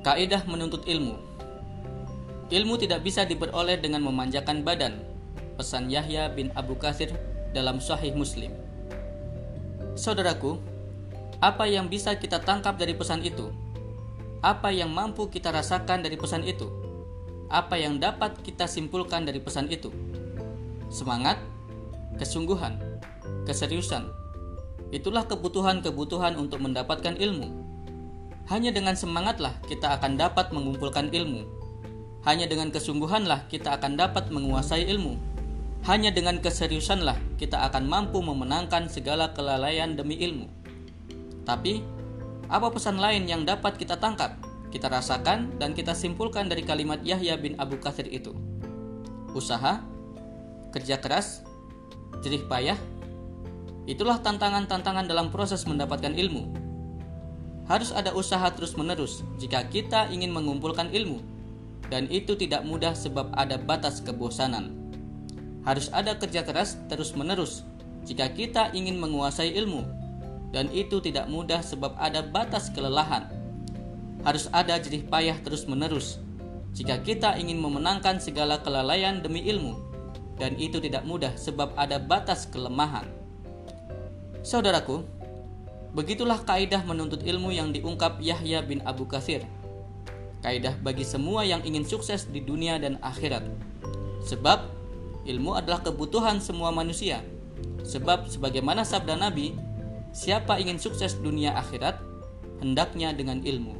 Kaidah menuntut ilmu. Ilmu tidak bisa diperoleh dengan memanjakan badan. Pesan Yahya bin Abu Katsir dalam Sahih Muslim. Saudaraku, apa yang bisa kita tangkap dari pesan itu? Apa yang mampu kita rasakan dari pesan itu? Apa yang dapat kita simpulkan dari pesan itu? Semangat, kesungguhan, keseriusan. Itulah kebutuhan-kebutuhan untuk mendapatkan ilmu hanya dengan semangatlah kita akan dapat mengumpulkan ilmu. Hanya dengan kesungguhanlah kita akan dapat menguasai ilmu. Hanya dengan keseriusanlah kita akan mampu memenangkan segala kelalaian demi ilmu. Tapi, apa pesan lain yang dapat kita tangkap, kita rasakan, dan kita simpulkan dari kalimat Yahya bin Abu Katsir itu? Usaha, kerja keras, jerih payah, itulah tantangan-tantangan dalam proses mendapatkan ilmu harus ada usaha terus-menerus jika kita ingin mengumpulkan ilmu, dan itu tidak mudah sebab ada batas kebosanan. Harus ada kerja keras terus-menerus jika kita ingin menguasai ilmu, dan itu tidak mudah sebab ada batas kelelahan. Harus ada jerih payah terus-menerus jika kita ingin memenangkan segala kelalaian demi ilmu, dan itu tidak mudah sebab ada batas kelemahan. Saudaraku, Begitulah kaidah menuntut ilmu yang diungkap Yahya bin Abu Katsir. Kaidah bagi semua yang ingin sukses di dunia dan akhirat. Sebab ilmu adalah kebutuhan semua manusia. Sebab sebagaimana sabda Nabi, siapa ingin sukses dunia akhirat, hendaknya dengan ilmu.